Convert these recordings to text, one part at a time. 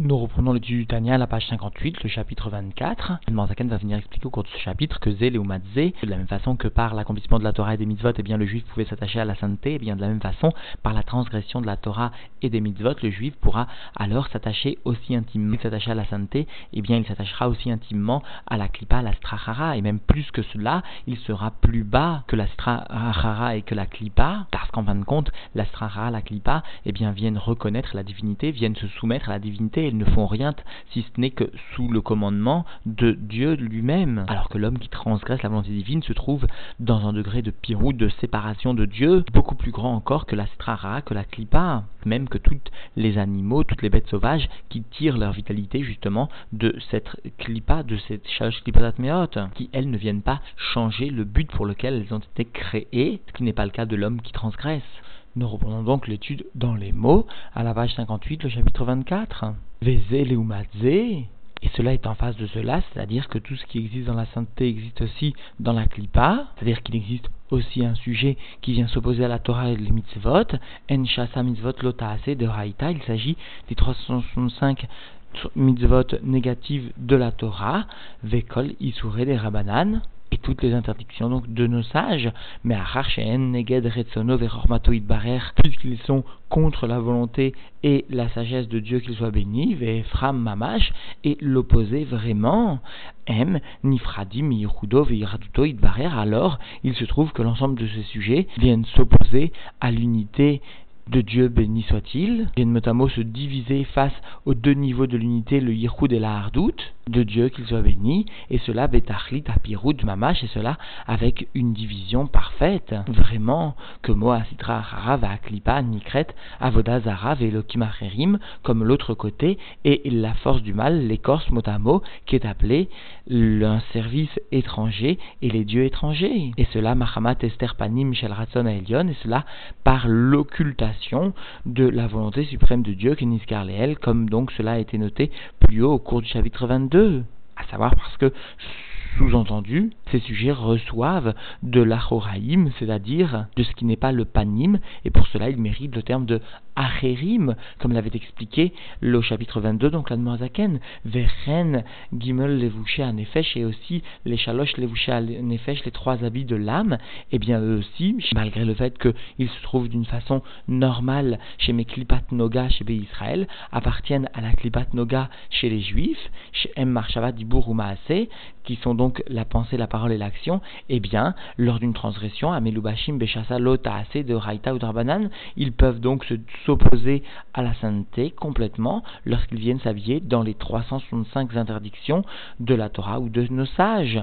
Nous reprenons l'étude du Tania la page 58, le chapitre 24. Le Manzaken va venir expliquer au cours de ce chapitre que Zé, Matzé, de la même façon que par l'accomplissement de la Torah et des mitzvot, eh bien, le juif pouvait s'attacher à la sainteté, eh bien, de la même façon, par la transgression de la Torah et des mitzvot, le juif pourra alors s'attacher aussi intimement. S'attacher à la sainteté, eh bien, il s'attachera aussi intimement à la klipa, à la strachara, et même plus que cela, il sera plus bas que la strachara et que la klipa, parce qu'en fin de compte, la strachara, la klipa, eh bien, viennent reconnaître la divinité, viennent se soumettre à la divinité ils ne font rien si ce n'est que sous le commandement de Dieu lui-même. Alors que l'homme qui transgresse la volonté divine se trouve dans un degré de pirou, de séparation de Dieu, beaucoup plus grand encore que la strara, que la klipa, même que tous les animaux, toutes les bêtes sauvages qui tirent leur vitalité justement de cette klipa, de cette charge klipatatmeot, qui elles ne viennent pas changer le but pour lequel elles ont été créées, ce qui n'est pas le cas de l'homme qui transgresse. Nous reprenons donc l'étude dans les mots à la page 58, le chapitre 24. Et cela est en face de cela, c'est-à-dire que tout ce qui existe dans la sainteté existe aussi dans la klipa, c'est-à-dire qu'il existe aussi un sujet qui vient s'opposer à la Torah et les mitzvot, en shasa mitzvot lotaase de Raïta, il s'agit des 365 mitzvot négatives de la Torah, vekol isure des rabanan, et toutes les interdictions donc de nos sages, mais puisqu'ils sont contre la volonté et la sagesse de Dieu qu'il soit béni, Fram Mamash, et l'opposé vraiment, M, Nifradim Veiraduto Idbarer, alors il se trouve que l'ensemble de ces sujets viennent s'opposer à l'unité de Dieu béni soit-il, viennent notamment se diviser face aux deux niveaux de l'unité, le Yirkoud et la Hardout, de Dieu qu'il soit béni, et cela betachlit apirud mamash, et cela avec une division parfaite, vraiment, que Moa Sitra Harav Aklipa Nikret Avodazara Velokimacherim, comme l'autre côté, et la force du mal, l'écorce motamo, qui est appelé un service étranger et les dieux étrangers. Et cela, Mahamat Esther Panim Shel Ratson et cela par l'occultation de la volonté suprême de Dieu, Keniskar Leel, comme donc cela a été noté plus haut au cours du chapitre 22 à savoir parce que sous-entendu, ces sujets reçoivent de l'achoraïm, c'est-à-dire de ce qui n'est pas le panim, et pour cela ils méritent le terme de acherim, comme l'avait expliqué le chapitre 22, donc l'Admoazaken, Vechen, Gimel, Levouché, Nefesh, et aussi les Chalosh, Levouché, Nefesh, les trois habits de l'âme, et eh bien eux aussi, malgré le fait qu'ils se trouvent d'une façon normale chez mes Klipat Noga, chez Israël, appartiennent à la Klipat Noga chez les Juifs, chez M. Marshava, Dibour ou qui sont donc la pensée, la parole et l'action, eh bien, lors d'une transgression, Amelubashim, Beshasa, Lotaase, de Raita ou Drabanan, ils peuvent donc s'opposer à la sainteté complètement lorsqu'ils viennent s'habiller dans les 365 interdictions de la Torah ou de nos sages.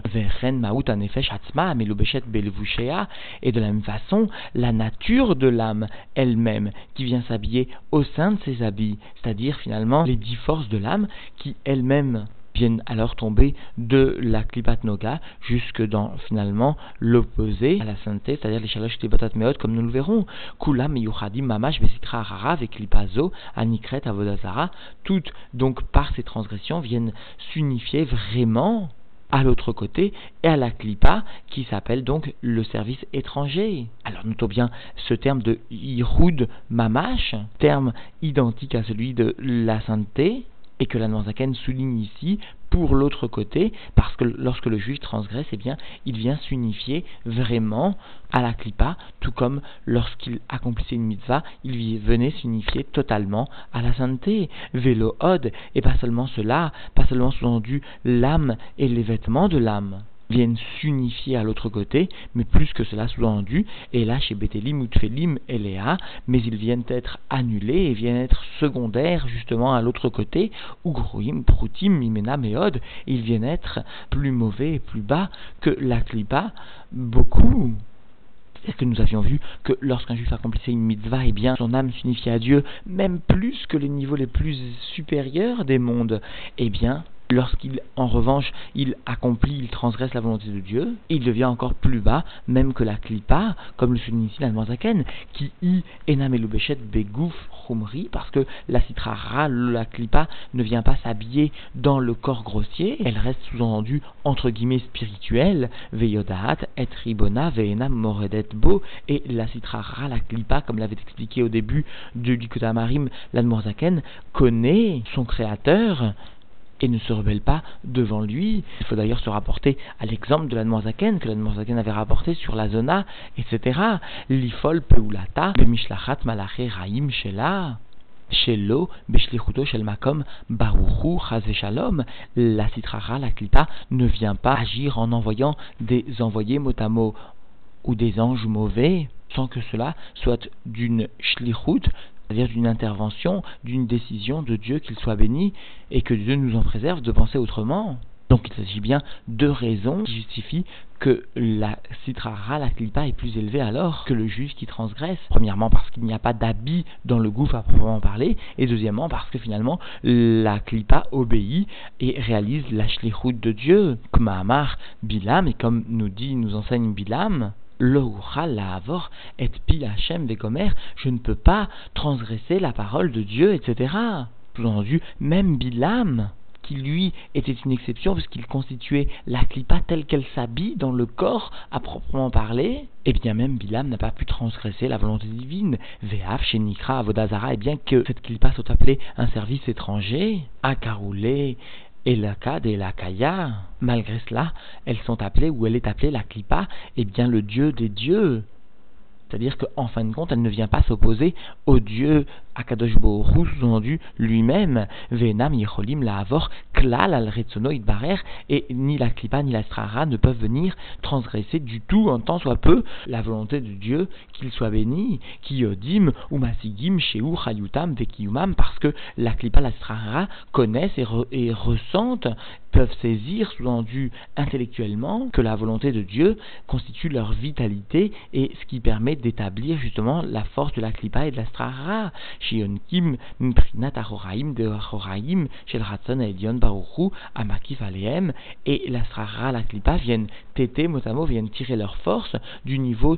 Et de la même façon, la nature de l'âme elle-même qui vient s'habiller au sein de ses habits, c'est-à-dire finalement les dix forces de l'âme qui elles-mêmes viennent alors tomber de la klipat noga jusque dans finalement l'opposé à la sainteté, c'est-à-dire les shalosh klipatat meot, comme nous le verrons. Kula meyuchadim mamash besitra harara klipazo anikret avodazara, toutes donc par ces transgressions viennent s'unifier vraiment à l'autre côté et à la klipa qui s'appelle donc le service étranger. Alors notons bien ce terme de Yihud Mamash, terme identique à celui de la sainteté, et que la Zaken souligne ici pour l'autre côté, parce que lorsque le juif transgresse, eh bien, il vient s'unifier vraiment à la klipa, tout comme lorsqu'il accomplissait une mitzvah, il venait s'unifier totalement à la sainteté. Vélo od, et pas seulement cela, pas seulement sous-entendu l'âme et les vêtements de l'âme viennent s'unifier à l'autre côté, mais plus que cela sous-entendu, et là chez Betelim ou Tfelim et mais ils viennent être annulés et viennent être secondaires justement à l'autre côté, ou Groim, Proutim, Mimena, Méod, ils viennent être plus mauvais et plus bas que la Klipa, beaucoup. Est-ce que nous avions vu que lorsqu'un juif accomplissait une mitzvah, eh bien, son âme s'unifiait à Dieu, même plus que les niveaux les plus supérieurs des mondes. Eh bien, Lorsqu'il, en revanche, il accomplit, il transgresse la volonté de Dieu, il devient encore plus bas, même que la klipa, comme le souligne ici l'Almanzaken, qui y enamelubeshet begouf chumri, parce que la citrara, la klipa, ne vient pas s'habiller dans le corps grossier, elle reste sous-entendue entre guillemets spirituelle, veyodahat et ribona veena moredet bo, et la citrara, la klipa, comme l'avait expliqué au début du Likutamarim, l'Almanzaken, connaît son créateur, et ne se rebelle pas devant lui. Il faut d'ailleurs se rapporter à l'exemple de l'Admorzaken que l'Admorzaken avait rapporté sur la zona, etc. L'ifol peulata, bemishlachat malaché raim shela. Shelo, beshlichuto shel makom, baruchu, shalom. La citrara, la klipa, ne vient pas agir en envoyant des envoyés motamo ou des anges mauvais, sans que cela soit d'une shlichut, c'est-à-dire d'une intervention, d'une décision de Dieu qu'il soit béni et que Dieu nous en préserve de penser autrement. Donc il s'agit bien de raisons qui justifient que la citrara, la clipa, est plus élevée alors que le juge qui transgresse. Premièrement parce qu'il n'y a pas d'habit dans le gouffre à proprement parler, et deuxièmement parce que finalement la clipa obéit et réalise la de Dieu, comme Amar Bilam, et comme nous dit, nous enseigne Bilam, et je ne peux pas transgresser la parole de Dieu, etc. Sous-entendu, même Bilam, qui lui était une exception puisqu'il constituait la clipa telle qu'elle s'habille dans le corps à proprement parler, et eh bien même Bilam n'a pas pu transgresser la volonté divine. Ve'af chez Nikra Avodazara, et bien que cette clipa soit appelée un service étranger, à Karoulé, et la Kad et la Kaya, malgré cela, elles sont appelées, ou elle est appelée la Klippa, eh bien le Dieu des dieux. C'est-à-dire qu'en fin de compte, elle ne vient pas s'opposer au Dieu Akadosh sous-entendu lui-même, Venam Yecholim la Avor, Klal al Barer, et ni la Klipa ni la Strara ne peuvent venir transgresser du tout, en tant soit peu, la volonté de Dieu, qu'il soit béni, qui yodim, ou masigim, sheu, chayutam, vekiyumam, parce que la Klipa, la Strara connaissent et, ressentent, peuvent saisir, sous-entendu intellectuellement, que la volonté de Dieu constitue leur vitalité et ce qui permet d'établir justement la force de la Klipa et de la Strara Shionkim Mprinat Ahoraim de Ahoraim Shel Ratzon Edion Baruchu Amakif Aleem et la Srara, la Klipa viennent téter, motamo, viennent tirer leur force du niveau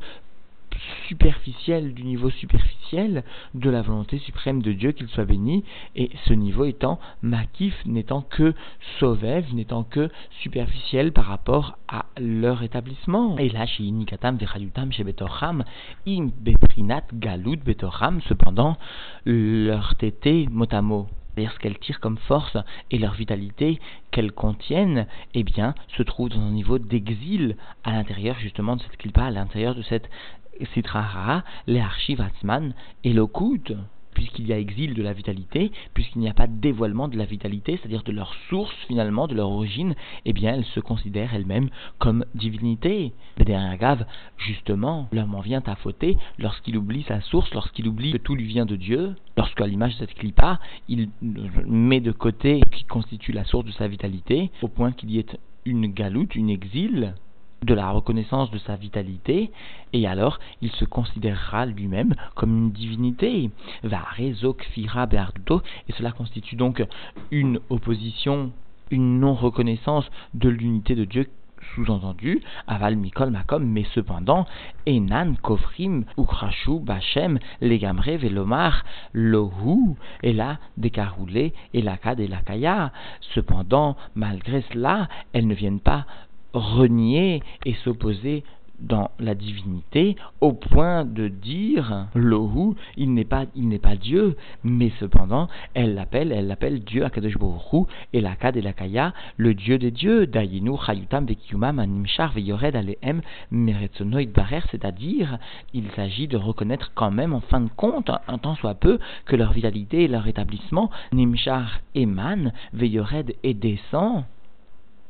superficiel, du niveau superficiel de la volonté suprême de Dieu, qu'il soit béni, et ce niveau étant makif, n'étant que sauvev, n'étant que superficiel par rapport à leur établissement. Et là, chez Inikatam Vechayutam chez Betocham, im beprinat galut Betocham, cependant, leur tété motamo c'est-à-dire ce qu'elles tirent comme force et leur vitalité qu'elles contiennent, eh bien, se trouve dans un niveau d'exil à l'intérieur justement de cette kilpa, à l'intérieur de cette Sitrahara, les Archivatsman et l'Okut, puisqu'il y a exil de la vitalité, puisqu'il n'y a pas de dévoilement de la vitalité, c'est-à-dire de leur source finalement, de leur origine, eh bien elles se considèrent elles-mêmes comme divinité. Le dernier Gave, justement, l'homme en vient à fauter lorsqu'il oublie sa source, lorsqu'il oublie que tout lui vient de Dieu, lorsqu'à l'image de cette clipa, il met de côté ce qui constitue la source de sa vitalité, au point qu'il y ait une galoute, une exil, de la reconnaissance de sa vitalité, et alors il se considérera lui-même comme une divinité. Va fira et cela constitue donc une opposition, une non-reconnaissance de l'unité de Dieu sous-entendu, aval mikol makom, mais cependant, enan kofrim ukrashu bachem legamre velomar lohu, et là, décaroulé, et lakad et. Cependant, malgré cela, elles ne viennent pas renier et s'opposer dans la divinité au point de dire Lohu, il n'est pas, il n'est pas Dieu, mais cependant, elle l'appelle, elle l'appelle Dieu Akadosh Baruch et la Kad et la Kaya, le Dieu des dieux, Dayinu, Chayutam, Vekiumam, Animchar, Veyored, Aleem, Meretzonoid Barer, c'est-à-dire, il s'agit de reconnaître quand même, en fin de compte, un tant soit peu, que leur vitalité et leur établissement, Nimchar émane, Veyored et descend,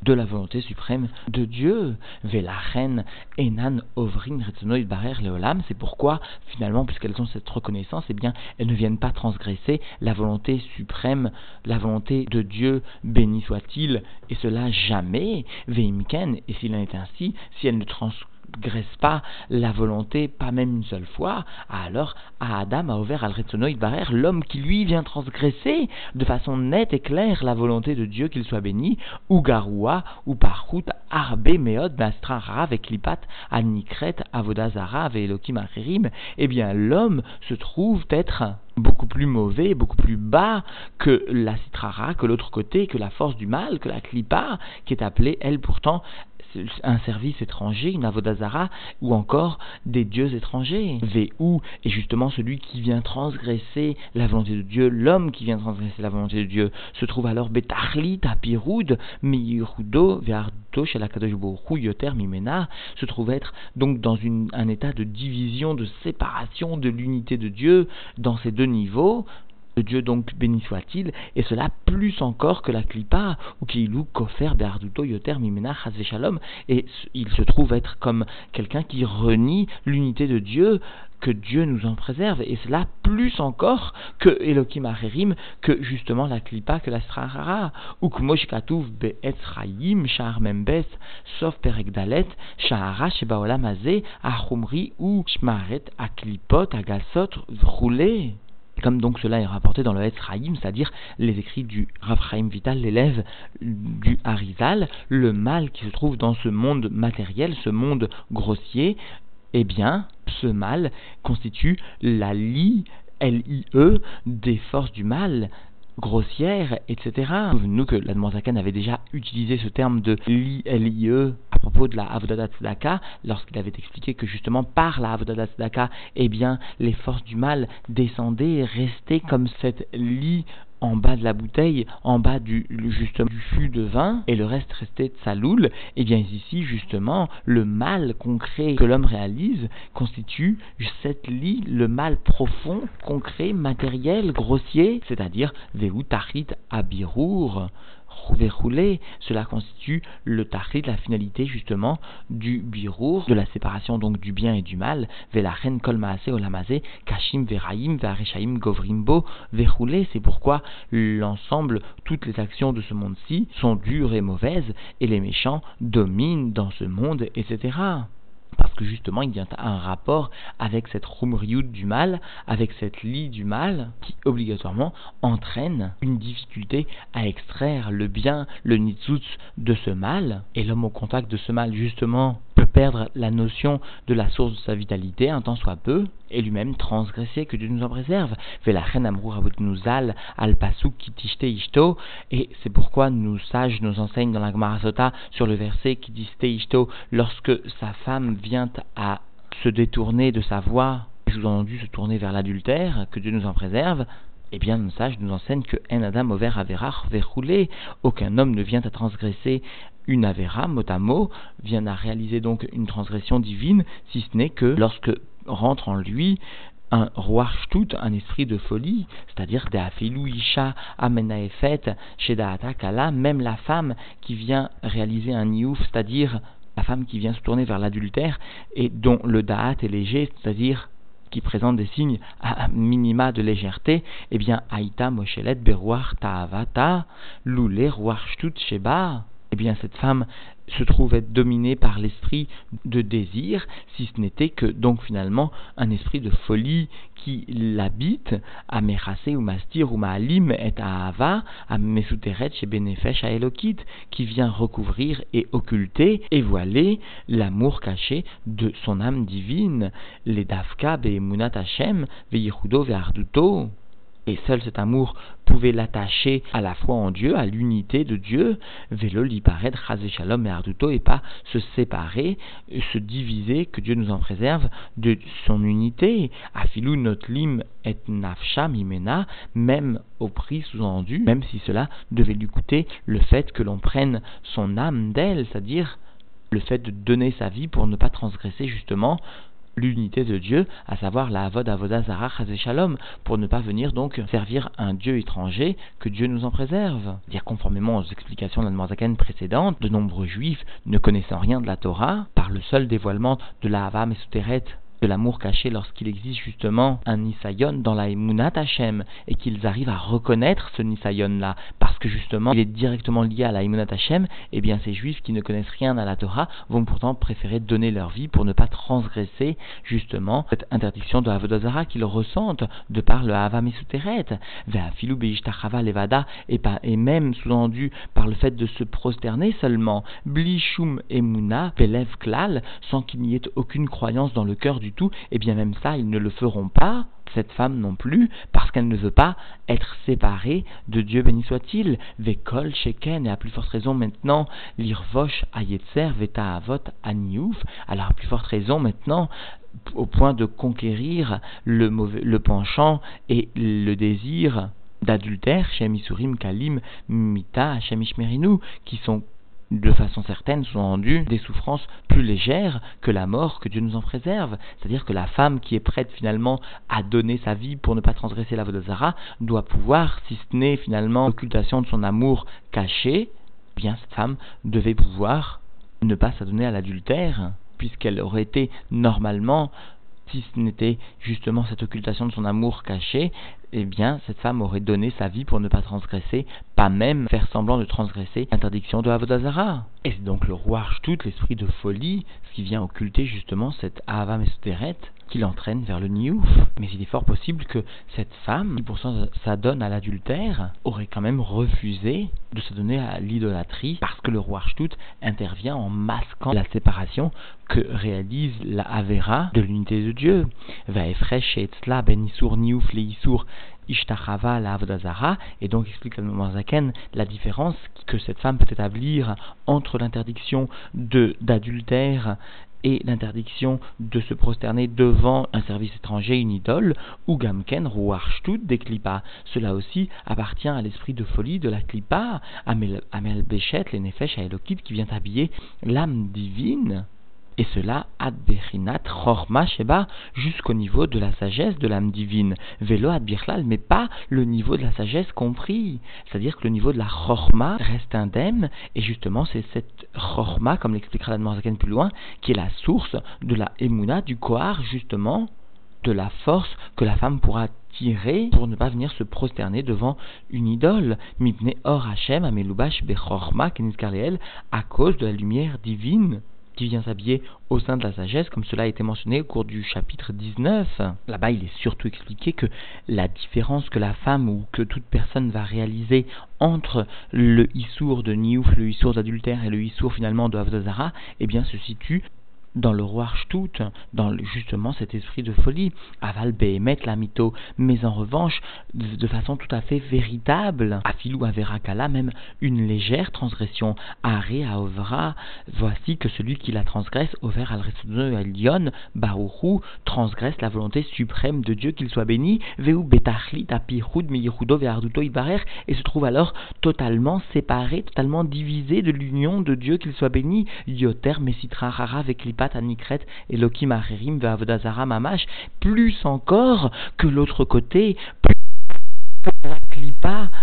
de la volonté suprême de Dieu. Velachen enan barer leolam. C'est pourquoi, finalement, puisqu'elles ont cette reconnaissance, eh bien, elles ne viennent pas transgresser la volonté suprême, la volonté de Dieu, béni soit-il, et cela jamais. Veimken, et s'il en est ainsi, si elles ne transgressent transgresse pas la volonté, pas même une seule fois, alors Adam a ouvert al barer l'homme qui lui vient transgresser de façon nette et claire la volonté de Dieu qu'il soit béni, ou garoua, ou parhout, arbe meod, bastra avec lipat, anikret, avodazara, velokim acherim, eh bien l'homme se trouve être beaucoup plus mauvais, beaucoup plus bas que la citrara, que l'autre côté, que la force du mal, que la clipa, qui est appelée, elle pourtant, un service étranger, une avodazara, ou encore des dieux étrangers. Véhou est justement celui qui vient transgresser la volonté de Dieu, l'homme qui vient transgresser la volonté de Dieu, se trouve alors betachlit apiroud, miyirudo, ve'ardo, yoter mimena, se trouve être donc dans un état de division, de séparation de l'unité de Dieu dans ces deux niveaux, Dieu donc béni soit-il, et cela plus encore que la klipa, ou loue kofer be'arduto yoter mimena shalom, et il se trouve être comme quelqu'un qui renie l'unité de Dieu, que Dieu nous en préserve, et cela plus encore que Elohim Acherim, que justement la klipa, que la strahara, ou que Moshkatouv be'etzraïm, shahar membes, sauf peregdalet, shahara shebaolam azé, achumri, ou shmaret, aklipot, agasot, roulé comme donc cela est rapporté dans le Etzraïm, c'est-à-dire les écrits du Rav Vital, l'élève du Harizal, le mal qui se trouve dans ce monde matériel, ce monde grossier, eh bien, ce mal constitue la lie, L-I-E, des forces du mal, grossière, etc. Nous que l'Admozakan avait déjà utilisé ce terme de L-I-E à propos de la Avodadat Tzedaka, lorsqu'il avait expliqué que justement par la Avodadat Tzedaka, eh bien, les forces du mal descendaient et restaient comme cette lit en bas de la bouteille, en bas du, justement, du fût de vin, et le reste restait de sa loule, et eh bien ici, justement, le mal concret que l'homme réalise constitue cette lit, le mal profond, concret, matériel, grossier, c'est-à-dire Vehu rouler, cela constitue le tahrit, la finalité justement du birour, de la séparation donc du bien et du mal, velachen kol maase olamase, kashim veraim ve'areshaim govrimbo verrouler, c'est pourquoi l'ensemble, toutes les actions de ce monde-ci sont dures et mauvaises, et les méchants dominent dans ce monde, etc parce que justement il y a un rapport avec cette rumriout du mal, avec cette lie du mal, qui obligatoirement entraîne une difficulté à extraire le bien, le nitzutz de ce mal, et l'homme au contact de ce mal justement peut perdre la notion de la source de sa vitalité, un temps soit peu, et lui-même transgresser, que Dieu nous en préserve. et c'est pourquoi nous sages nous enseignent dans la Gemara sur le verset qui dit lorsque sa femme vient à se détourner de sa voie, sous-entendu se tourner vers l'adultère, que Dieu nous en préserve, eh bien, nos sages nous enseignent que en adam over averach verroulé, aucun homme ne vient à transgresser une avera, mot à mot, vient à réaliser donc une transgression divine, si ce n'est que lorsque rentre en lui un roi tout, un esprit de folie, c'est-à-dire Deafilu Isha Amenaefet même la femme qui vient réaliser un niouf, c'est-à-dire la femme qui vient se tourner vers l'adultère et dont le Da'at est léger, c'est-à-dire qui présente des signes à minima de légèreté, eh bien, Aïta Moshelet Beruach Ta'avata, Lule Ruach Sheba, eh bien cette femme se trouve être dominée par l'esprit de désir, si ce n'était que donc finalement un esprit de folie qui l'habite, à ou Mastir ou Maalim et à Ava, à Mesuteret chez Benefesh à Elokit, qui vient recouvrir et occulter et voiler l'amour caché de son âme divine, les Dafka Be'emunat Hashem, Ve'yichudo Ve'arduto et seul cet amour pouvait l'attacher à la foi en Dieu, à l'unité de Dieu, vélo liparet, shalom et arduto, et pas se séparer, se diviser, que Dieu nous en préserve, de son unité. Afilou notre lim et nafsha mimena, même au prix sous-entendu, même si cela devait lui coûter le fait que l'on prenne son âme d'elle, c'est-à-dire le fait de donner sa vie pour ne pas transgresser justement l'unité de Dieu, à savoir la Avod Avodazara Shalom, pour ne pas venir donc servir un Dieu étranger, que Dieu nous en préserve. Dire conformément aux explications de la précédente, de nombreux juifs ne connaissant rien de la Torah, par le seul dévoilement de la Hava Mesuteret de l'amour caché lorsqu'il existe justement un Nisayon dans la Emunat Hashem et qu'ils arrivent à reconnaître ce Nisayon là parce que justement il est directement lié à la Imunat Hashem, eh bien ces juifs qui ne connaissent rien à la Torah vont pourtant préférer donner leur vie pour ne pas transgresser justement cette interdiction de Avodazara qu'ils ressentent de par le Hava Mesuteret, Levada, et, et même sous-entendu par le fait de se prosterner seulement, Blishum Emuna, Pelev Klal, sans qu'il n'y ait aucune croyance dans le cœur du et eh bien même ça ils ne le feront pas cette femme non plus, parce qu'elle ne veut pas être séparée de Dieu béni soit-il. Vekol Sheken, et à plus forte raison maintenant, l'Irvosh Ayetzer Veta Avot Aniouf, alors à plus forte raison maintenant, au point de conquérir le, mauvais, le penchant et le désir d'adultère, chez Misurim Kalim Mita, chez qui sont de façon certaine, sont rendues des souffrances plus légères que la mort, que Dieu nous en préserve. C'est-à-dire que la femme qui est prête finalement à donner sa vie pour ne pas transgresser la Vodazara doit pouvoir, si ce n'est finalement l'occultation de son amour caché, eh bien cette femme devait pouvoir ne pas s'adonner à l'adultère, puisqu'elle aurait été normalement si ce n'était justement cette occultation de son amour caché, eh bien, cette femme aurait donné sa vie pour ne pas transgresser, pas même faire semblant de transgresser l'interdiction de Avodazara. Et c'est donc le roi tout l'esprit de folie, ce qui vient occulter justement cette Ava Mesuteret, qui l'entraîne vers le Niouf? Mais il est fort possible que cette femme, qui pour s'adonne à l'adultère, aurait quand même refusé de se donner à l'idolâtrie, parce que le roi tout intervient en masquant la séparation que réalise la Avera de l'unité de Dieu. Va ben Isur Niouf Ishtachava la Avodazara, et donc explique Zaken la différence que cette femme peut établir entre l'interdiction d'adultère et l'interdiction de se prosterner devant un service étranger, une idole, ou gamken, rouarchtut, des klipa. Cela aussi appartient à l'esprit de folie de la klipa, Amel, Amel Béchet, les nefesh à Elokit, qui vient habiller l'âme divine et cela ad bechinat chorma sheba jusqu'au niveau de la sagesse de l'âme divine. Vélo ad birlal, mais pas le niveau de la sagesse compris. C'est-à-dire que le niveau de la chorma reste indemne, et justement c'est cette chorma, comme l'expliquera la Zaken plus loin, qui est la source de la emuna, du kohar justement, de la force que la femme pourra tirer pour ne pas venir se prosterner devant une idole. Mipne or Hashem amelubash bechorma à cause de la lumière divine qui vient s'habiller au sein de la sagesse, comme cela a été mentionné au cours du chapitre 19. Là-bas, il est surtout expliqué que la différence que la femme ou que toute personne va réaliser entre le issour de Niouf, le issour d'adultère et le issour finalement de Avdazara, eh bien, se situe dans le roi Shtut, dans justement cet esprit de folie, aval behemet la mytho, mais en revanche, de, façon tout à fait véritable, afilou averakala, même une légère transgression, are aovra, voici que celui qui la transgresse, over al elion, baruchu, transgresse la volonté suprême de Dieu, qu'il soit béni, veu betachlit apirud miyichudo ve'arduto ibarer, et se trouve alors totalement séparé, totalement divisé de l'union de Dieu, qu'il soit béni, yoter mesitra rara veklipa Anikret, Elohim Acherim, Ve'avodazara Mamash, plus encore que l'autre côté, plus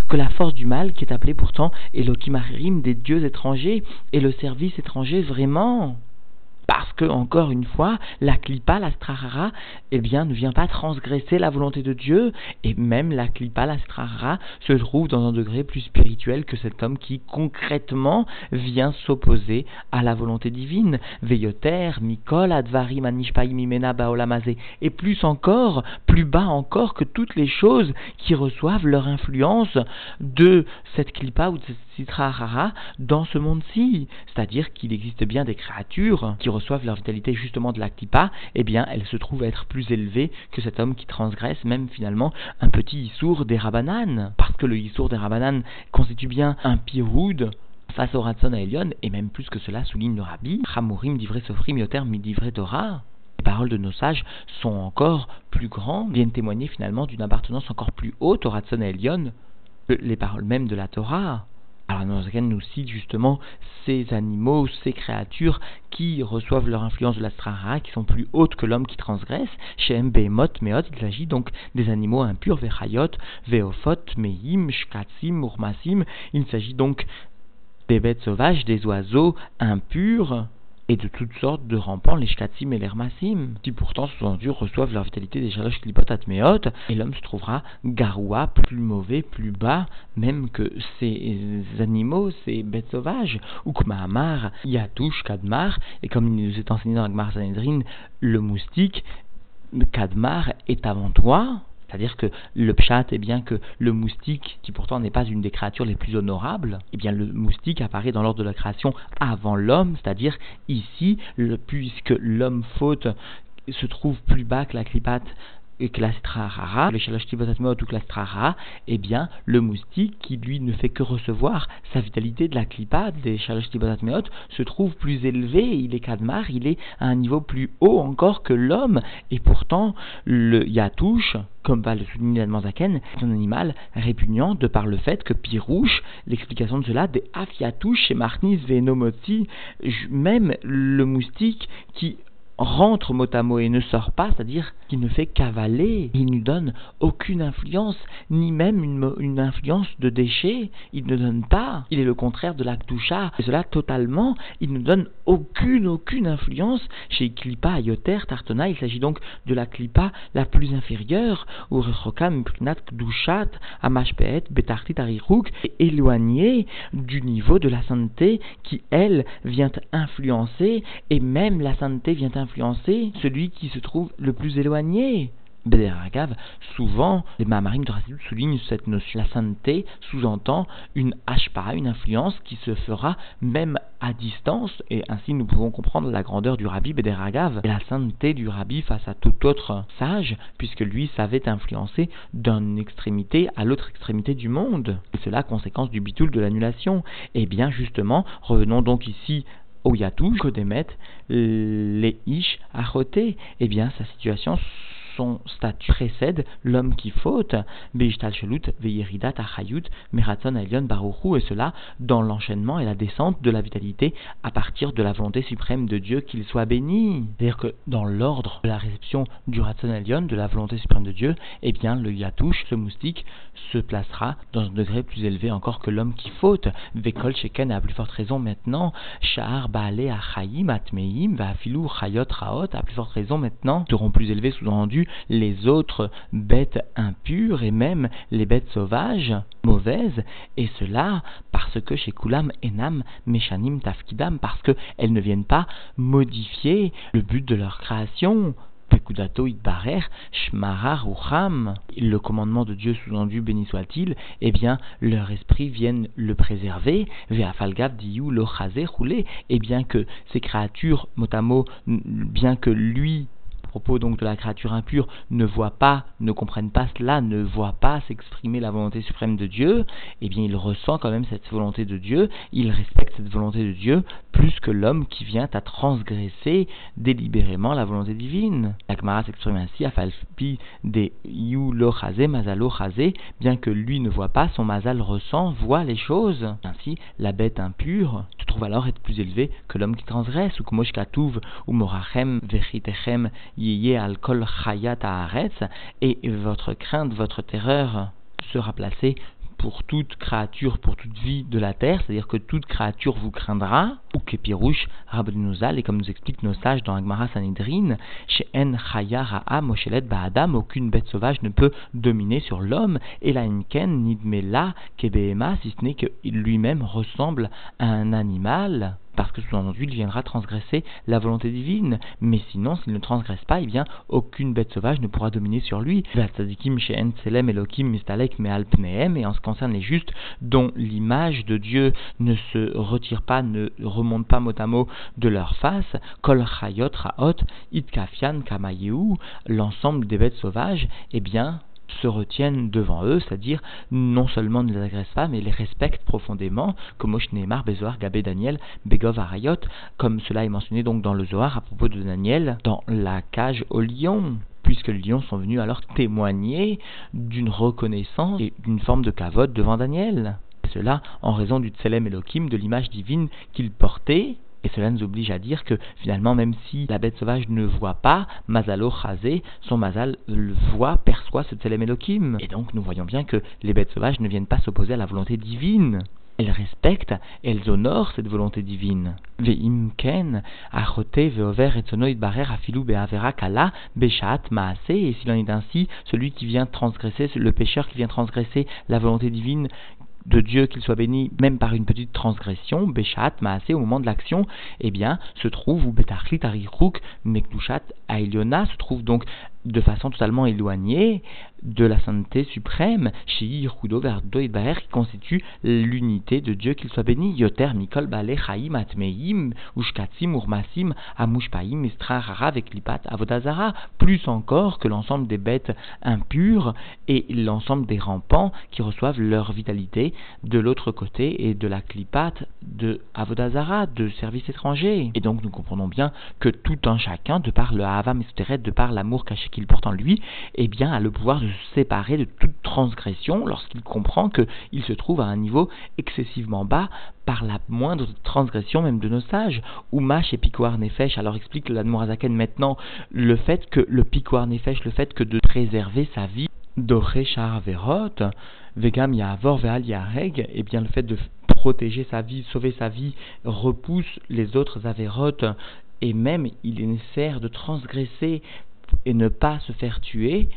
que la force du mal qui est appelée pourtant Elohim Acherim, des dieux étrangers, et le service étranger vraiment. Parce que, encore une fois, la klipa, la strahara, eh bien, ne vient pas transgresser la volonté de Dieu, et même la klipa, la strahara, se trouve dans un degré plus spirituel que cet homme qui, concrètement, vient s'opposer à la volonté divine. Veyoter, Mikol, Advari, Manishpaim, Baolamazé, et plus encore, plus bas encore que toutes les choses qui reçoivent leur influence de cette klipa ou de cette strahara dans ce monde-ci. C'est-à-dire qu'il existe bien des créatures qui reçoivent leur vitalité justement de la klipa, eh bien, elles se trouvent être plus élevées que cet homme qui transgresse même finalement un petit issour des rabananes. Parce que le issour des rabananes constitue bien un piroud face au Ratson à Elion, et même plus que cela souligne le rabbi, Hamurim sofrim yoter Torah. Les paroles de nos sages sont encore plus grandes, viennent témoigner finalement d'une appartenance encore plus haute au Ratson à Elion, que les paroles même de la Torah. Alors nous cite justement ces animaux, ces créatures qui reçoivent leur influence de l'Astrara, qui sont plus hautes que l'homme qui transgresse. Chez Mbehemot, Meot, il s'agit donc des animaux impurs, Vechayot, Veophot, Meim, Shkatsim, Urmasim. Il s'agit donc des bêtes sauvages, des oiseaux impurs, et de toutes sortes de rampants, les shkatim et les rmassim, qui pourtant sous-entendu reçoivent leur vitalité des shalosh klipot atmeot, et l'homme se trouvera garoua, plus mauvais, plus bas, même que ces animaux, ces bêtes sauvages, ou kmahamar, yatouche, kadmar, et comme il nous est enseigné dans la Gmar Sanhedrin, le moustique, kadmar est avant toi, c'est-à-dire que le pshat est bien que le moustique, qui pourtant n'est pas une des créatures les plus honorables, eh bien le moustique apparaît dans l'ordre de la création avant l'homme, c'est-à-dire ici, puisque l'homme faute se trouve plus bas que la clipate et que la strahara, le shalosh ou la eh bien, le moustique, qui lui ne fait que recevoir sa vitalité de la klipa, des shalosh se trouve plus élevé, il est kadmar, il est à un niveau plus haut encore que l'homme, et pourtant, le yatouche, comme va le souligner Zaken, est un animal répugnant de par le fait que Pirouche, l'explication de cela, des Afiatouche chez Marnis Venomoti, même le moustique qui rentre mot à mot et ne sort pas, c'est-à-dire qu'il ne fait qu'avaler, il ne donne aucune influence, ni même une, influence de déchet, il ne donne pas, il est le contraire de l'Akdusha, et cela totalement, il ne donne aucune, aucune influence chez Klipa Ayoter Tartona, il s'agit donc de la Klipa la plus inférieure, ou Rechokam Prinat Kdushat Amashpeet Betartit Arichuk, éloigné du niveau de la sainteté qui, elle, vient influencer, et même la sainteté vient influencer influencer celui qui se trouve le plus éloigné. Bederagav, souvent, les Mahamarim de soulignent cette notion. La sainteté sous-entend une hashpara, une influence qui se fera même à distance, et ainsi nous pouvons comprendre la grandeur du rabbi Bederagav et la sainteté du rabbi face à tout autre sage, puisque lui savait influencer d'une extrémité à l'autre extrémité du monde. Et cela conséquence du bitoul de l'annulation. Et eh bien justement, revenons donc ici Oyatou, Kodemet, les Ish, Achoté, eh bien sa situation son statut précède l'homme qui faute, Beishtal Shelut, Veyeridat, Achayut, Meraton, Elion, Baruchu, et cela dans l'enchaînement et la descente de la vitalité à partir de la volonté suprême de Dieu qu'il soit béni. C'est-à-dire que dans l'ordre de la réception du Raton Elion, de la volonté suprême de Dieu, eh bien le Yatouche, ce moustique, se placera dans un degré plus élevé encore que l'homme qui faute. Vekol Sheken a plus forte raison maintenant, Shahar Baale Achayim, Atmeim, Vafilou, Chayot, Raot, a plus forte raison maintenant, seront plus élevés sous-entendu les autres bêtes impures et même les bêtes sauvages, mauvaises, et cela parce que chez Kulam Enam Meshanim Tafkidam, parce qu'elles ne viennent pas modifier le but de leur création. Pekudato Itbarer, Shmara Rucham, le commandement de Dieu sous-entendu, béni soit-il, eh bien, leur esprit vienne le préserver, Veafalgav Diyu Roulé, et bien que ces créatures, mot, bien que lui, propos donc de la créature impure ne voient pas, ne comprennent pas cela, ne voient pas s'exprimer la volonté suprême de Dieu, eh bien il ressent quand même cette volonté de Dieu, il respecte cette volonté de Dieu plus que l'homme qui vient à transgresser délibérément la volonté divine. La s'exprime ainsi, Afalpi de Yulo Mazalo bien que lui ne voit pas, son Mazal ressent, voit les choses. Ainsi, la bête impure se trouve alors être plus élevée que l'homme qui transgresse, ou que Moshkatuv, ou Morachem, Vechitechem, al kol et votre crainte, votre terreur sera placée pour toute créature, pour toute vie de la terre, c'est-à-dire que toute créature vous craindra, ou kepirouche, rabnuzal, et comme nous expliquent nos sages dans Agmara Sanhedrin, chez En Chaya Moshelet Ba'adam, aucune bête sauvage ne peut dominer sur l'homme, et la Inken Nidmela Kebehema, si ce n'est qu'il lui-même ressemble à un animal parce que sous-entendu, il viendra transgresser la volonté divine. Mais sinon, s'il ne transgresse pas, eh bien, aucune bête sauvage ne pourra dominer sur lui. Et en ce qui concerne les justes, dont l'image de Dieu ne se retire pas, ne remonte pas mot à mot de leur face, kol chayot raot, itkafian l'ensemble des bêtes sauvages, eh bien, se retiennent devant eux, c'est-à-dire non seulement ne les agressent pas, mais les respectent profondément, comme Neymar, Bezoar, Gabé, Daniel, Begov, Arayot, comme cela est mentionné donc dans le Zohar à propos de Daniel, dans la cage au lion puisque les lions sont venus alors témoigner d'une reconnaissance et d'une forme de cavote devant Daniel. Cela en raison du Tselem Elohim, de l'image divine qu'il portait, et cela nous oblige à dire que finalement, même si la bête sauvage ne voit pas, Mazalo Chazé, son Mazal le voit, perçoit ce Tselem Elohim. Et donc nous voyons bien que les bêtes sauvages ne viennent pas s'opposer à la volonté divine. Elles respectent elles honorent cette volonté divine. Ve'imken, achote ve'over et barer afilou be'avera kala beshat maase, et s'il en est ainsi, celui qui vient transgresser, le pécheur qui vient transgresser la volonté divine de Dieu, qu'il soit béni, même par une petite transgression, Béchat, Maasé, au moment de l'action, eh bien, se trouve, ou Betachlit, Arichouk, Mekdushat, Ailiona, se trouve donc de façon totalement éloignée de la sainteté suprême, chez Rudo qui constitue l'unité de Dieu, qu'il soit béni, Yoter, Mikol, Bale, Chaim, Atmeim, Urmasim, Amushpaim, Istra, avec Lipat, Avodazara, plus encore que l'ensemble des bêtes impures et l'ensemble des rampants qui reçoivent leur vitalité de l'autre côté et de la Klipat de Avodazara, de service étranger. Et donc nous comprenons bien que tout un chacun, de par le Hava Mesteret, de par l'amour caché qu'il porte en lui, eh bien, a le pouvoir de séparer de toute transgression lorsqu'il comprend qu'il se trouve à un niveau excessivement bas par la moindre transgression même de nos sages. Oumash et Piquoar Nefesh, alors explique l'Admorazaken maintenant le fait que le Piquoar Nefesh, le fait que de préserver sa vie, Doré Verot, Vegam Yavor Veal Yareg, et eh bien le fait de protéger sa vie, sauver sa vie, repousse les autres Avérotes, et même il est nécessaire de transgresser et ne pas se faire tuer,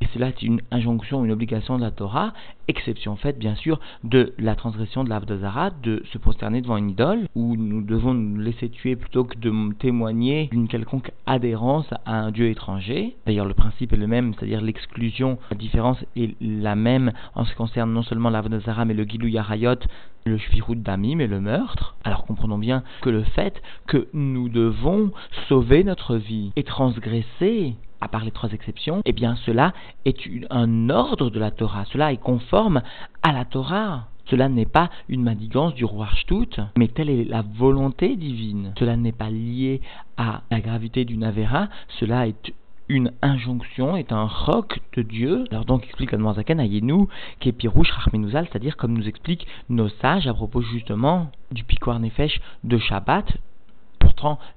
et cela est une injonction, une obligation de la Torah, exception faite bien sûr de la transgression de l'Avdazara, de se prosterner devant une idole, où nous devons nous laisser tuer plutôt que de témoigner d'une quelconque adhérence à un dieu étranger. D'ailleurs le principe est le même, c'est-à-dire l'exclusion, la différence est la même en ce qui concerne non seulement l'Avdazara mais le Gilou Yarayot, le Shvirut Damim et le meurtre. Alors comprenons bien que le fait que nous devons sauver notre vie et transgresser à part les trois exceptions, eh bien cela est un ordre de la Torah, cela est conforme à la Torah. Cela n'est pas une manigance du roi Shtut, mais telle est la volonté divine. Cela n'est pas lié à la gravité d'une Avera, cela est une injonction, est un roc de Dieu. Alors donc explique Admoazaken à Yenou, qui est Rachmenouzal, c'est-à-dire comme nous expliquent nos sages à propos justement du Piquoir Nefesh de Shabbat,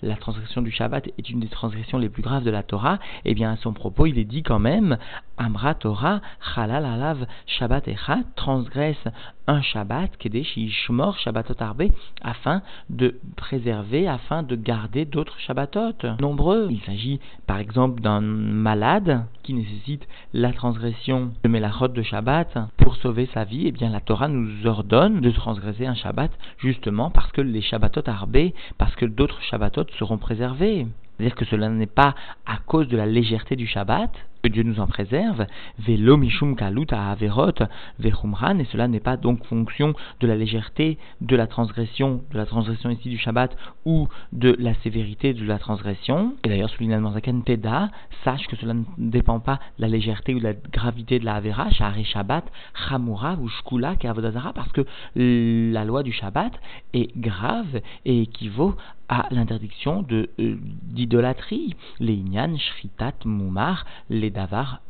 la transgression du Shabbat est une des transgressions les plus graves de la Torah, eh bien à son propos il est dit quand même Amra Torah Chalal Alav Shabbat Echad transgresse un Shabbat Kedesh Ishmor Shabbatot Arbe afin de préserver, afin de garder d'autres Shabbatot nombreux. Il s'agit par exemple d'un malade qui nécessite la transgression de Melachot de Shabbat pour sauver sa vie. Eh bien la Torah nous ordonne de transgresser un Shabbat justement parce que les Shabbatot Arbe, parce que d'autres Shabbatot seront préservés. C'est-à-dire que cela n'est pas à cause de la légèreté du Shabbat, Dieu nous en préserve, velo mishum kalut averot vechumran, et cela n'est pas donc fonction de la légèreté de la transgression, de la transgression ici du Shabbat, ou de la sévérité de la transgression. Et d'ailleurs, souligne Zaken Teda, sache que cela ne dépend pas de la légèreté ou de la gravité de la Avera, Shahare Shabbat, Chamura ou Shkula, Avodazara, parce que la loi du Shabbat est grave et équivaut à l'interdiction de euh, d'idolâtrie, les Inyan, Shritat, Mumar, les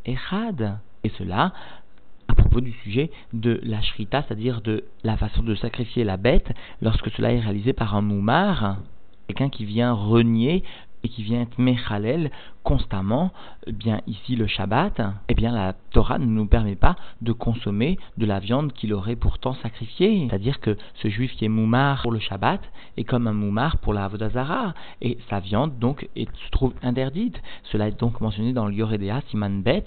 Et cela à propos du sujet de la Shrita, c'est-à-dire de la façon de sacrifier la bête lorsque cela est réalisé par un Mumar, quelqu'un qui vient renier et qui vient être Mechalel constamment, eh bien ici le Shabbat, eh bien la Torah ne nous permet pas de consommer de la viande qu'il aurait pourtant sacrifiée. C'est-à-dire que ce juif qui est moumar pour le Shabbat est comme un moumar pour la Avodazara, et sa viande donc se trouve interdite. Cela est donc mentionné dans le Yoredea Siman Bet,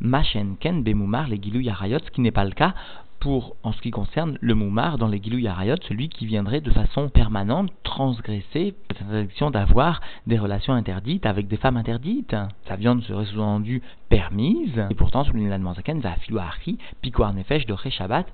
Machenken Bemoumar les Gilou Yarayot, ce qui n'est pas le cas pour, en ce qui concerne le moumar dans les Gilou Yarayot, celui qui viendrait de façon permanente transgresser l'interdiction d'avoir des relations interdites avec des femmes interdites. Sa viande serait sous-entendu permise, et pourtant, sous l'Inlanmanzaken, va filouari, piquoir nefesh de Shabbat.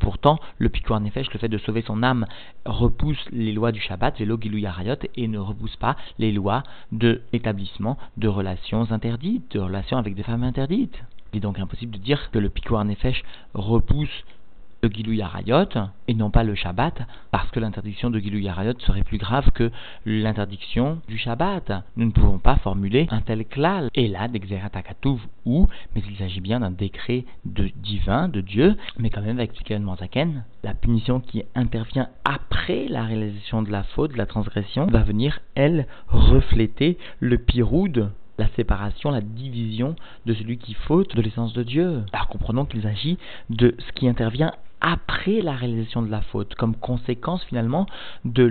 Pourtant, le piquoir nefesh, le fait de sauver son âme, repousse les lois du Shabbat, vélo Gilou Yarayot, et ne repousse pas les lois de l'établissement de relations interdites, de relations avec des femmes interdites. Il est donc impossible de dire que le Piquoir Nefesh repousse le Gilou Yarayot et non pas le Shabbat, parce que l'interdiction de Gilou Yarayot serait plus grave que l'interdiction du Shabbat. Nous ne pouvons pas formuler un tel klal. Et là, d'Exeratakatouv ou, mais il s'agit bien d'un décret de divin, de Dieu, mais quand même, va expliquer Manzaken, la punition qui intervient après la réalisation de la faute, de la transgression, va venir, elle, refléter le piroud la séparation, la division de celui qui faute de l'essence de Dieu. Alors comprenons qu'il s'agit de ce qui intervient après la réalisation de la faute, comme conséquence finalement de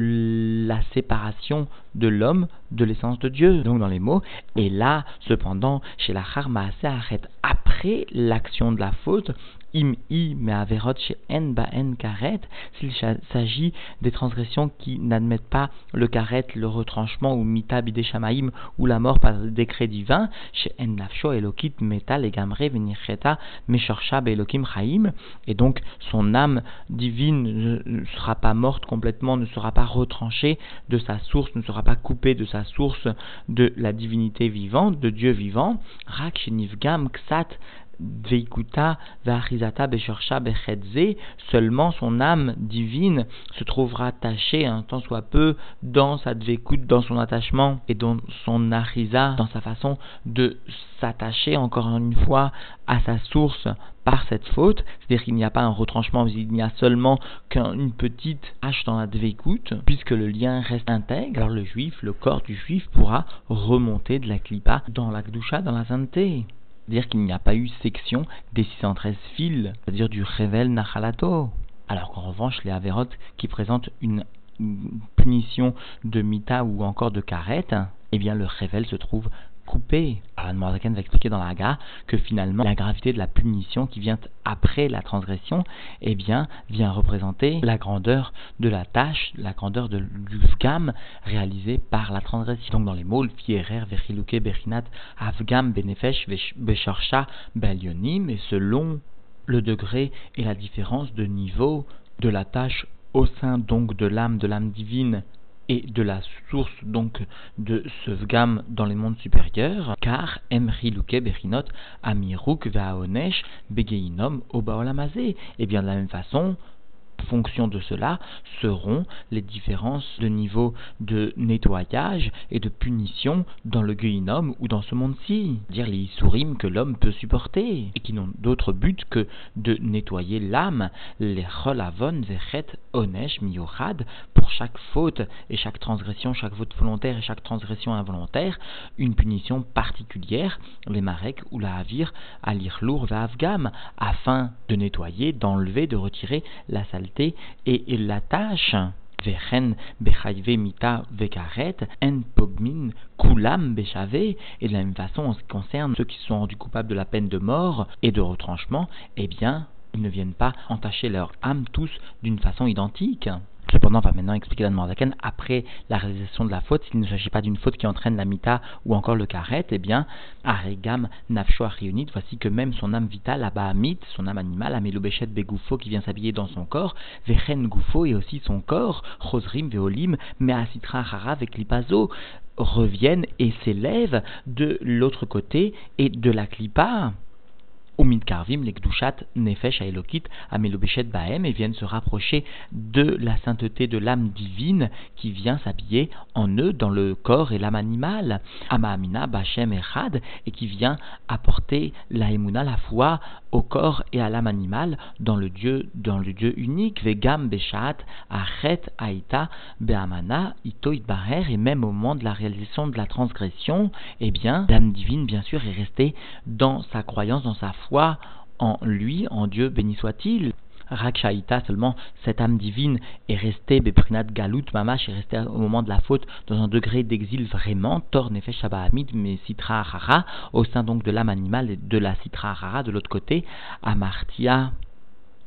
la séparation de l'homme de l'essence de Dieu. Donc dans les mots, et là, cependant, chez la Harmaase arrête après l'action de la faute, im i averot chez en ba en karet, s'il s'agit des transgressions qui n'admettent pas le karet, le retranchement ou mita bideshamaim ou la mort par décret divin, chez en nafsho elokit metal et gamre venicheta meshorcha elokim chaim, et donc son âme divine ne sera pas morte complètement, ne sera pas retranchée de sa source, ne sera pas coupée de sa source de la divinité vivante, de Dieu vivant, ksat Veikuta Varizata seulement son âme divine se trouvera attachée un tant soit peu dans sa Dveikut, dans son attachement et dans son Ariza, dans sa façon de s'attacher encore une fois à sa source par cette faute, c'est-à-dire qu'il n'y a pas un retranchement, il n'y a seulement qu'une petite hache dans la Dveikut, puisque le lien reste intègre, alors le juif, le corps du juif pourra remonter de la klipa dans la Gdusha, dans la sainteté dire qu'il n'y a pas eu section des 613 fils, c'est-à-dire du Revel Nachalato. Alors qu'en revanche, les Averot qui présentent une punition de Mita ou encore de Karet, eh bien le Revel se trouve coupé. Anne va expliquer dans la Haga que finalement la gravité de la punition qui vient après la transgression, eh bien, vient représenter la grandeur de la tâche, la grandeur de, du Vgam réalisé par la transgression. Donc dans les mots, Fierer, Vechiluke, Bechinat, Avgam, Benefesh, Beshorcha, Belionim, et selon le degré et la différence de niveau de la tâche au sein donc de l'âme, de l'âme divine et de la source donc de ce vgam dans les mondes supérieurs, car emri luke berinot amiruk vaonesh begeinom obaolamazé. Et bien de la même façon, fonction de cela seront les différences de niveau de nettoyage et de punition dans le Guéinom ou dans ce monde-ci, dire les Isurim que l'homme peut supporter et qui n'ont d'autre but que de nettoyer l'âme, les Cholavon, Zechet, Onesh, Miorad, pour chaque faute et chaque transgression, chaque faute volontaire et chaque transgression involontaire, une punition particulière, les Marek ou la Havir, à l'Irlour, Afgam, afin de nettoyer, d'enlever, de retirer la saleté et la tâche Vechen bechayve mita vekaret en pogmin bechave et de la même façon en ce qui concerne ceux qui sont rendus coupables de la peine de mort et de retranchement, eh bien ils ne viennent pas entacher leur âme tous d'une façon identique. Cependant, on va maintenant expliquer la Mordaken, après la réalisation de la faute, s'il ne s'agit pas d'une faute qui entraîne la mita ou encore le karet, eh bien, Aregam Nafsho voici que même son âme vitale, la Bahamit, son âme animale, Amelobeshet Begoufo qui vient s'habiller dans son corps, Vechen et aussi son corps, Rosrim Veolim, Measitra Hara avec Lipazo, reviennent et s'élèvent de l'autre côté et de la Klipa. Karvim, les Gdushat, Nefesh, Aelokit, Amelobeshet Bahem, et viennent se rapprocher de la sainteté de l'âme divine qui vient s'habiller en eux dans le corps et l'âme animale, Amamina, Bachem et Had, et qui vient apporter la Emuna, la foi, au corps et à l'âme animale dans le Dieu, dans le Dieu unique, Vegam, Beshat, Achet, Aïta, Beamana, Ito, Barer, et même au moment de la réalisation de la transgression, eh bien, l'âme divine, bien sûr, est restée dans sa croyance, dans sa foi, foi en lui, en Dieu, béni soit-il. Rakshaïta, seulement cette âme divine est restée, Beprinat Galut, Mamash est restée au moment de la faute dans un degré d'exil vraiment, Tor Nefesh Hamid, mais Sitra Harara, au sein donc de l'âme animale de la Sitra Harara de l'autre côté, Amartia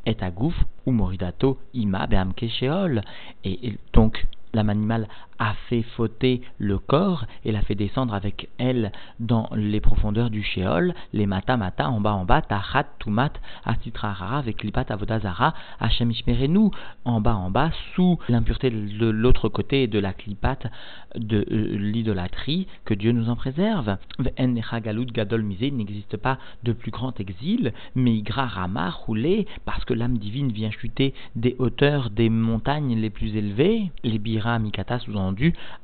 et Agouf, ou Moridato, Ima, Beamke Sheol. Et, et donc, l'âme animale a fait fauter le corps et l'a fait descendre avec elle dans les profondeurs du Sheol, les mata mata, en bas en bas, tachat tumat, atitrahara, avec lipat avodazara, Hashem nous en bas en bas, sous l'impureté de l'autre côté de la klipat de euh, l'idolâtrie, que Dieu nous en préserve. En gadol il n'existe pas de plus grand exil, mais igra rama roulé, parce que l'âme divine vient chuter des hauteurs des montagnes les plus élevées, les bira Ira Mikata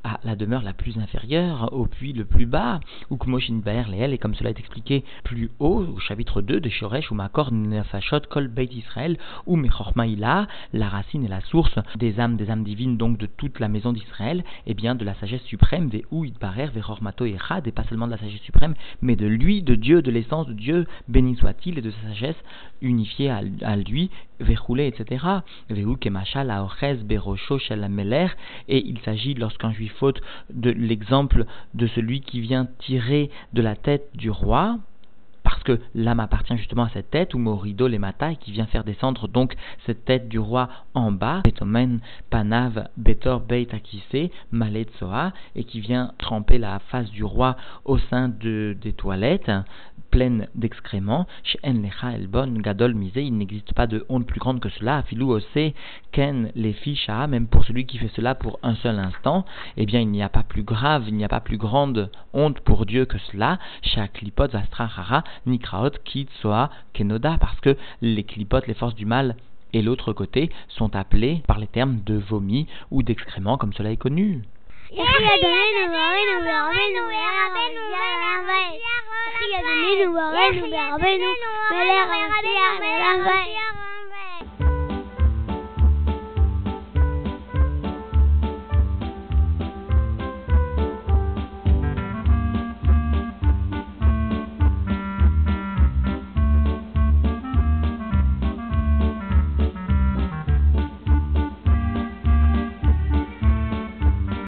à la demeure la plus inférieure, au puits le plus bas, ou Kmoshin Baer Leel, et comme cela est expliqué plus haut, au chapitre 2 de Shoresh, ou Makor Nefashot Kol Beit Israël, ou Mechormaïla, la racine et la source des âmes, des âmes divines, donc de toute la maison d'Israël, et eh bien de la sagesse suprême, Ve ou Idbarer, Vechormato Echad, et pas seulement de la sagesse suprême, mais de lui, de Dieu, de l'essence de Dieu, béni soit-il, et de sa sagesse unifiée à, lui, Vechoulé, etc. Vehu Kemachal Aorez Berosho Shalameler, et il s'agit, lorsqu'un juif faute, de l'exemple de celui qui vient tirer de la tête du roi, parce que l'âme appartient justement à cette tête, ou Morido les et qui vient faire descendre donc cette tête du roi en bas, Betomen Panav Betor Beit et qui vient tremper la face du roi au sein de, des toilettes, pleine d'excréments, lecha elbon gadol il n'existe pas de honte plus grande que cela, filou ose ken les même pour celui qui fait cela pour un seul instant, eh bien il n'y a pas plus grave, il n'y a pas plus grande honte pour Dieu que cela, Zastrahara Nikraot Kitsoa Kenoda, parce que les clipotes, les forces du mal, et l'autre côté sont appelés par les termes de vomi ou d'excréments comme cela est connu. García de Minuel, Abeno, Belén García, Belén García.